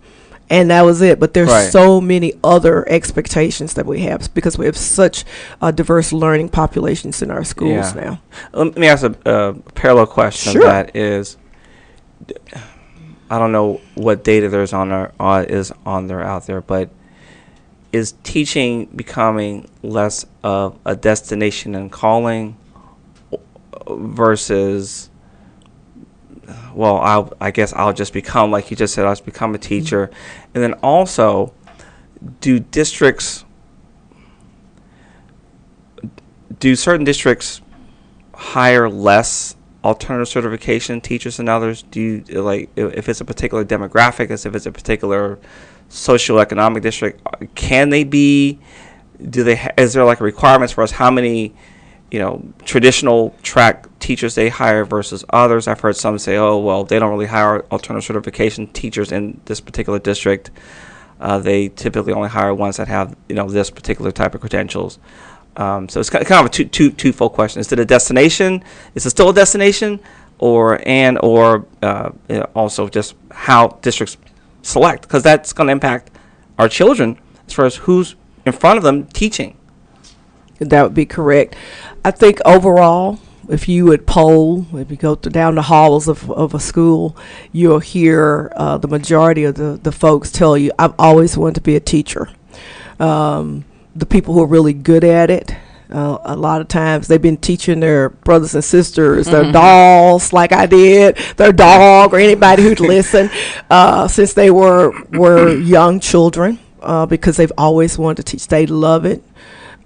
and that was it but there's Right. so many other expectations that we have because we have such uh, diverse learning populations in our schools Yeah. now Let me ask a, a parallel question Sure. of that is I don't know what data there's on there uh, is on there out there, but is teaching becoming less of a destination and calling versus well I'll, i guess i'll just become like you just said i'll just become a teacher and then also do districts do certain districts hire less alternative certification teachers than others? Do you like if it's a particular demographic, as if it's a particular socioeconomic district? uh, Can they be? Do they? Ha- is there like requirements for us? How many? You know, traditional track teachers they hire versus others. I've heard some say, "Oh, well, they don't really hire alternative certification teachers in this particular district. Uh, they typically only hire ones that have you know this particular type of credentials." Um, so it's kind of a two, two, twofold question. Is it a destination? Is it still a destination, or and or uh, you know, also just how districts select? Because that's going to impact our children as far as who's in front of them teaching. That would be correct. I think overall, if you would poll, if you go to, down the halls of, of a school, you'll hear uh, the majority of the, the folks tell you, I've always wanted to be a teacher. Um, the people who are really good at it, uh, a lot of times they've been teaching their brothers and sisters, their dolls, like I did, their dog, or anybody who'd listen, uh, since they were were young children, uh, because they've always wanted to teach. They love it.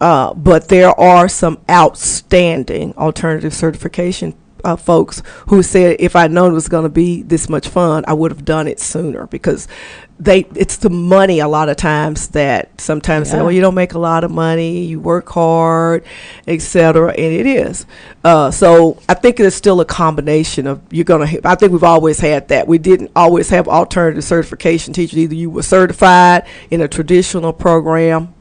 Uh, but there are some outstanding alternative certification uh, folks who said if I'd known it was going to be this much fun, I would have done it sooner because they it's the money a lot of times that sometimes say, well, you don't make a lot of money, you work hard, etc. And it is. Uh, so I think it's still a combination of you're gonna. ha- I think we've always had that. We didn't always have alternative certification teachers. Either you were certified in a traditional program,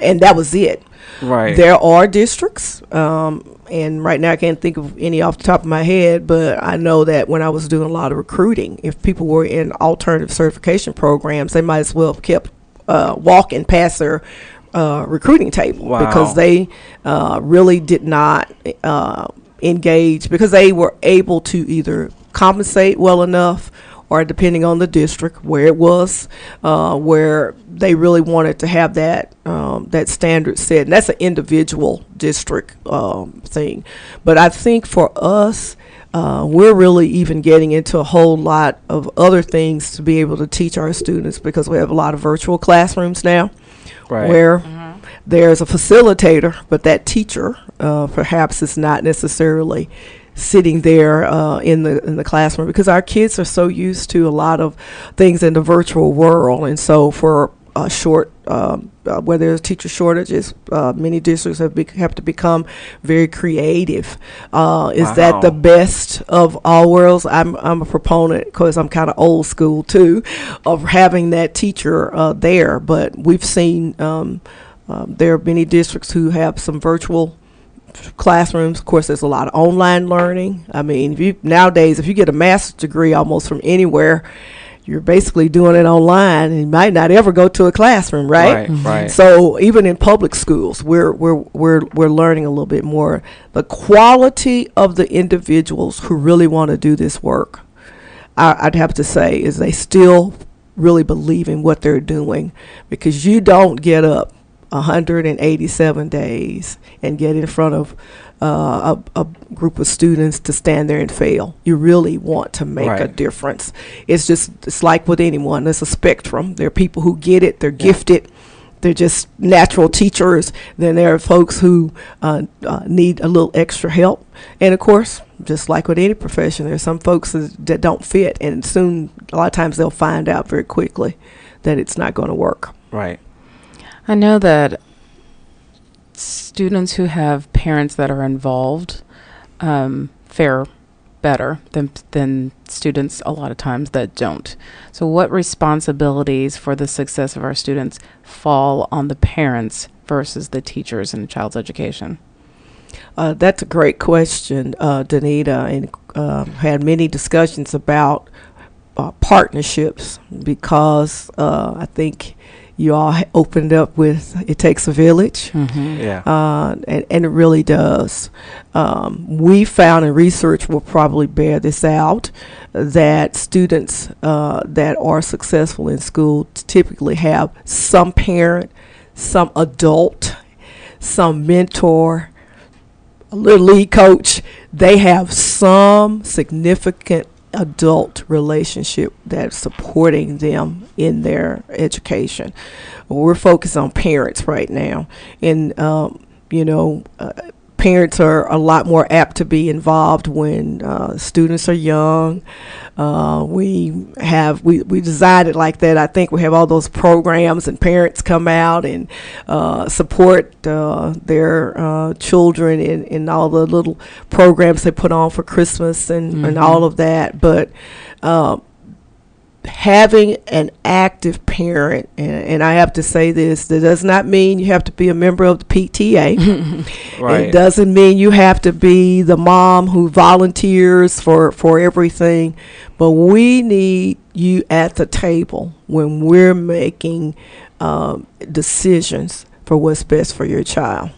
and that was it. Right. There are districts um, and right now I can't think of any off the top of my head, but I know that when I was doing a lot of recruiting, if people were in alternative certification programs, they might as well have kept uh, walking past their uh, recruiting table Wow. because they uh, really did not uh, engage because they were able to either compensate well enough or depending on the district where it was, uh, where they really wanted to have that um, that standard set, and that's an individual district um, thing. But I think for us, uh, we're really even getting into a whole lot of other things to be able to teach our students because we have a lot of virtual classrooms now Right. where there's a facilitator, but that teacher uh, perhaps is not necessarily sitting there uh, in the in the classroom because our kids are so used to a lot of things in the virtual world, and so for a short. Um, uh, where there's teacher shortages, uh, many districts have bec have to become very creative. Uh, is that the best of all worlds? I'm I'm a proponent because I'm kind of old school too, of having that teacher uh, there. But we've seen um, um, there are many districts who have some virtual classrooms. Of course, there's a lot of online learning. I mean, if you nowadays, if you get a master's degree almost from anywhere, you're basically doing it online, and you might not ever go to a classroom, right? Right. Mm-hmm. Right. So even in public schools, we're we're we're we're learning a little bit more. The quality of the individuals who really want to do this work, I, I'd have to say, is they still really believe in what they're doing, because you don't get up 187 days and get in front of uh, a, a group of students to stand there and fail. You really want to make a difference. It's just it's like with anyone. There's a spectrum. There are people who get it. They're gifted. They're just natural teachers. Then there are folks who uh, uh, need a little extra help. And of course, just like with any profession, there's some folks that don't fit, and soon a lot of times they'll find out very quickly that it's not going to work. Right. I know that students who have parents that are involved um, fare better than than students a lot of times that don't. So, what responsibilities for the success of our students fall on the parents versus the teachers in a child's education? Uh, that's a great question, uh, Danita, and um, had many discussions about uh, partnerships because uh, I think you all opened up with it takes a village. Mm-hmm. Yeah. Uh, and, and it really does. Um, we found, and research will probably bear this out, that students uh, that are successful in school typically have some parent, some adult, some mentor, a little lead coach. They have some significant adult relationship that's supporting them in their education. We're focused on parents right now, and um, you know, uh, parents are a lot more apt to be involved when uh, students are young. Uh, we have we, we designed it like that. I think we have all those programs, and parents come out and uh, support uh, their uh, children in, in all the little programs they put on for Christmas and, and Mhm. all of that. But uh, having an active parent, and, and I have to say this, that does not mean you have to be a member of the PTA. Right. It doesn't mean you have to be the mom who volunteers for, for everything, but we need you at the table when we're making um, decisions for what's best for your child.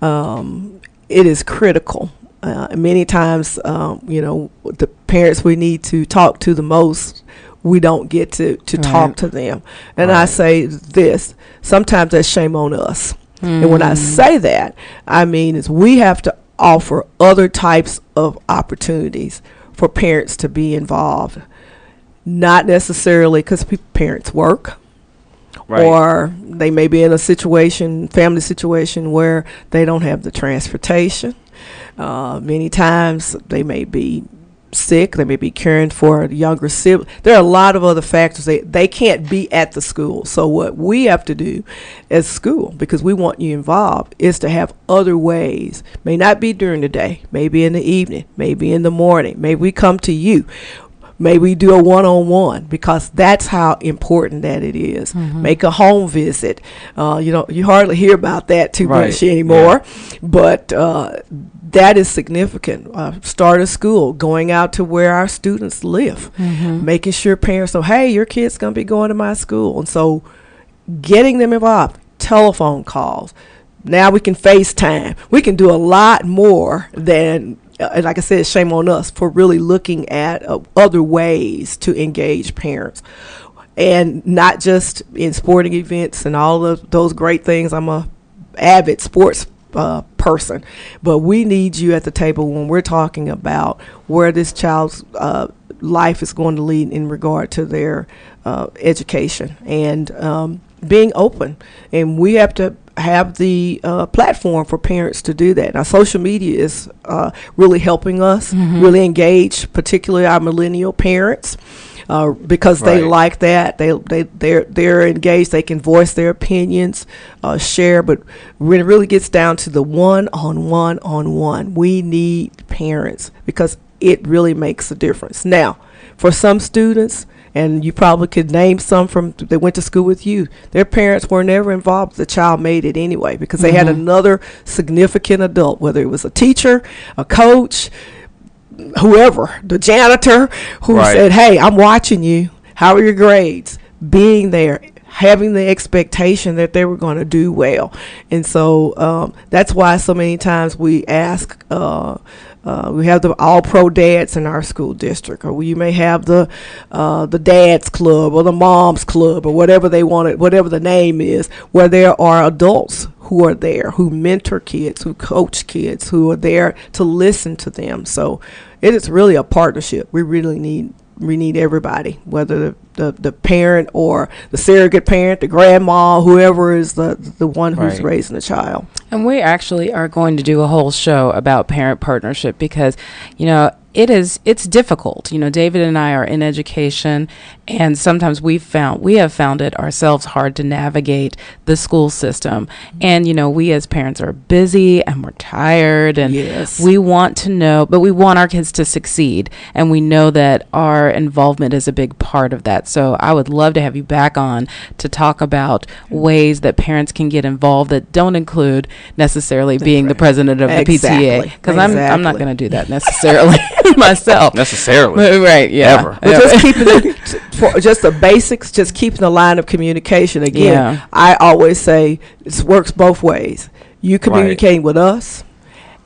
Um, it is critical. Uh, many times, um, you know, the parents we need to talk to the most, we don't get to, to talk to them. And I say this sometimes that's shame on us. And when I Mm. say that, I mean is we have to offer other types of opportunities for parents to be involved. Not necessarily because parents work, Right. or they may be in a situation, family situation, where they don't have the transportation. Uh, many times they may be sick, they may be caring for a younger sibling. There are a lot of other factors. They, they can't be at the school. So, what we have to do as school, because we want you involved, is to have other ways. May not be during the day, maybe in the evening, maybe in the morning, maybe we come to you Maybe we do a one-on-one because that's how important that it is. Make a home visit. Uh, you know, you hardly hear about that too Right, much anymore, but uh, that is significant. Uh, start a school, going out to where our students live, making sure parents know, hey, your kid's going to be going to my school, and so getting them involved. Telephone calls. Now we can FaceTime. We can do a lot more than, uh, and like I said, shame on us for really looking at uh, other ways to engage parents. And not just in sporting events and all of those great things. I'm a avid sports uh, person, but we need you at the table when we're talking about where this child's uh, life is going to lead in regard to their uh, education and um, being open. And we have to have the uh, platform for parents to do that. Now, social media is uh, really helping us really engage, particularly our millennial parents. Uh, because they Right. like that, they they they're they're engaged. They can voice their opinions, uh, share. But when it really gets down to the one on one on one, we need parents because it really makes a difference. Now, for some students, and you probably could name some from that went to school with you. Their parents were never involved. The child made it anyway because they had another significant adult, whether it was a teacher, a coach, whoever, the janitor, who Right. said, "Hey, I'm watching you. How are your grades?" Being there, having the expectation that they were going to do well, and so um, that's why so many times we ask. Uh, uh, we have the all pro dads in our school district, or you may have the uh, the dads club or the moms club or whatever they want it, whatever the name is, where there are adults who are there, who mentor kids, who coach kids, who are there to listen to them. So it is really a partnership. We really need we need everybody, whether the, the, the parent or the surrogate parent, the grandma, whoever is the the one who's Right. raising the child. And we actually are going to do a whole show about parent partnership because, you know, it is it's difficult. You know, David and I are in education and sometimes we've found we have found it ourselves hard to navigate the school system. And you know, we as parents are busy and we're tired and Yes. we want to know, but we want our kids to succeed and we know that our involvement is a big part of that. So I would love to have you back on to talk about ways that parents can get involved that don't include necessarily being the president of the PTA because I'm I'm not going to do that necessarily myself. necessarily. right, yeah. Ever. But just keeping it for just the basics, just keeping the line of communication. Again, Yeah. I always say it works both ways. You communicating with us,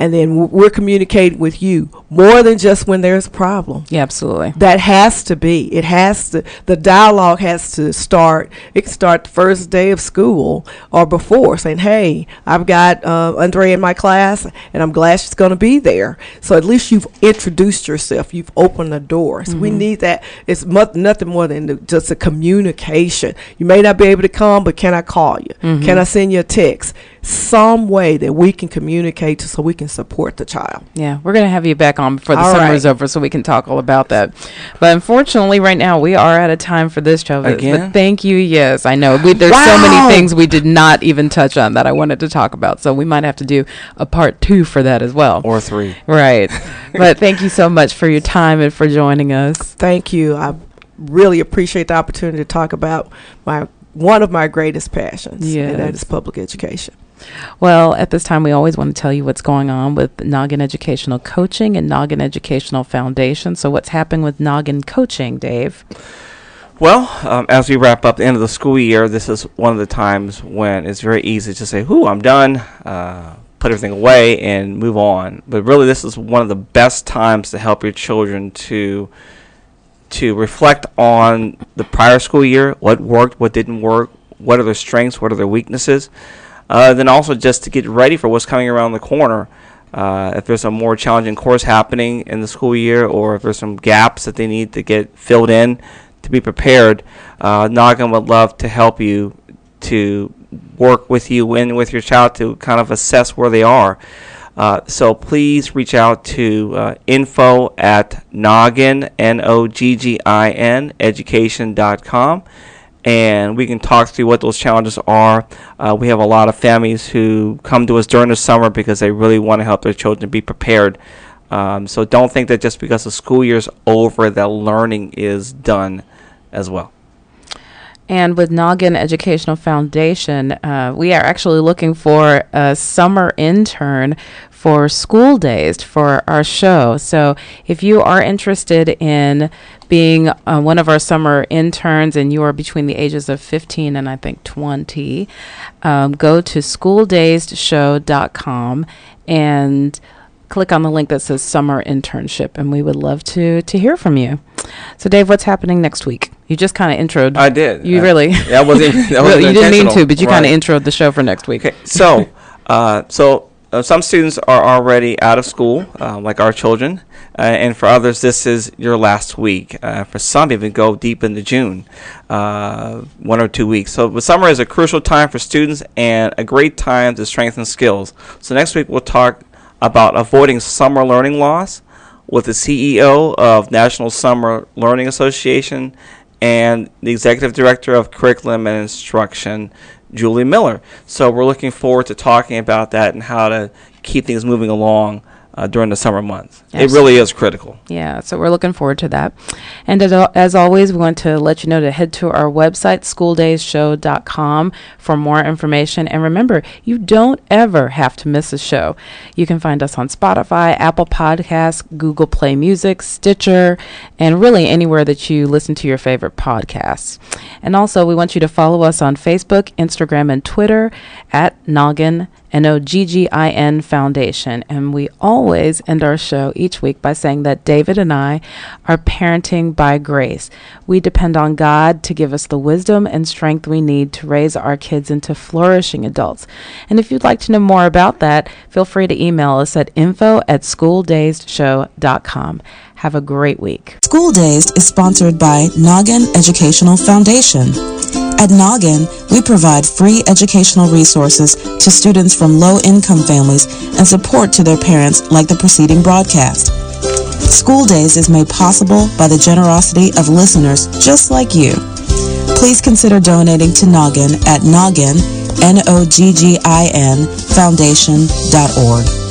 and then w- we're communicating with you more than just when there's a problem. yeah, absolutely. That has to be. It has to. The dialogue has to start. It can start the first day of school or before, saying, "Hey, I've got uh, Andre in my class, and I'm glad she's going to be there." So at least you've introduced yourself. You've opened the door. So we need that. It's mu- nothing more than the, just a communication. You may not be able to come, but can I call you? Can I send you a text? Some way that we can communicate, so we can support the child. Yeah, we're going to have you back on before the All summer right. is over so we can talk all about that. But unfortunately, right now, we are out of time for this show. But- Again? But thank you. Yes, I know. We, there's so many things we did not even touch on that I wanted to talk about. So we might have to do a part two for that as well. Or three. right. but thank you so much for your time and for joining us. Thank you. I really appreciate the opportunity to talk about my one of my greatest passions, and that is public education. Well, at this time, we always want to tell you what's going on with Noggin Educational Coaching and Noggin Educational Foundation. So, what's happening with Noggin Coaching, Dave? Well, um, as we wrap up the end of the school year, this is one of the times when it's very easy to say, "Whoo, I'm done." Uh, put everything away and move on. But really, this is one of the best times to help your children to to reflect on the prior school year, what worked, what didn't work, what are their strengths, what are their weaknesses. Uh, then also just to get ready for what's coming around the corner. Uh, if there's a more challenging course happening in the school year, or if there's some gaps that they need to get filled in to be prepared, uh, Noggin would love to help you to work with you and with your child to kind of assess where they are. Uh, so please reach out to uh, info at noggin, N-O-G-G-I-N, education.com, and we can talk through what those challenges are. Uh, we have a lot of families who come to us during the summer because they really want to help their children be prepared Um, so don't think that just because the school year's over, that learning is done as well. And with Noggin Educational Foundation, uh, we are actually looking for a summer intern for school days for our show. So if you are interested in being uh, one of our summer interns and you are between the ages of 15 and I think 20, um, go to schooldazedshow.com and click on the link that says summer internship and we would love to to hear from you. So Dave, what's happening next week? You just kind of introed. I did. You Uh, really? That wasn't. That wasn't you didn't mean to, but you kind of Right. introed the show for next week. Okay, so uh, so uh, some students are already out of school, uh, like our children, uh, and for others, this is your last week. Uh, for some, even go deep into June, uh, one or two weeks. So, the summer is a crucial time for students and a great time to strengthen skills. So, next week we'll talk about avoiding summer learning loss with the CEO of National Summer Learning Association and the executive director of curriculum and instruction, Julie Miller. So we're looking forward to talking about that and how to keep things moving along uh, during the summer months. Yes. It really is critical. Yeah, so we're looking forward to that. And as, al- as always, we want to let you know to head to our website, schooldaysshow.com, for more information. And remember, you don't ever have to miss a show. You can find us on Spotify, Apple Podcasts, Google Play Music, Stitcher, and really anywhere that you listen to your favorite podcasts. And also, we want you to follow us on Facebook, Instagram, and Twitter at Noggin N O G G I N Foundation. And we always end our show each week by saying that David and I are parenting by grace. We depend on God to give us the wisdom and strength we need to raise our kids into flourishing adults. And if you'd like to know more about that, feel free to email us at info at schooldaysshow.com. Have a great week. School Days is sponsored by Noggin Educational Foundation. At Noggin, we provide free educational resources to students from low-income families and support to their parents like the preceding broadcast. School Days is made possible by the generosity of listeners just like you. Please consider donating to Noggin at noggin, N-O-G-G-I-N, foundation.org.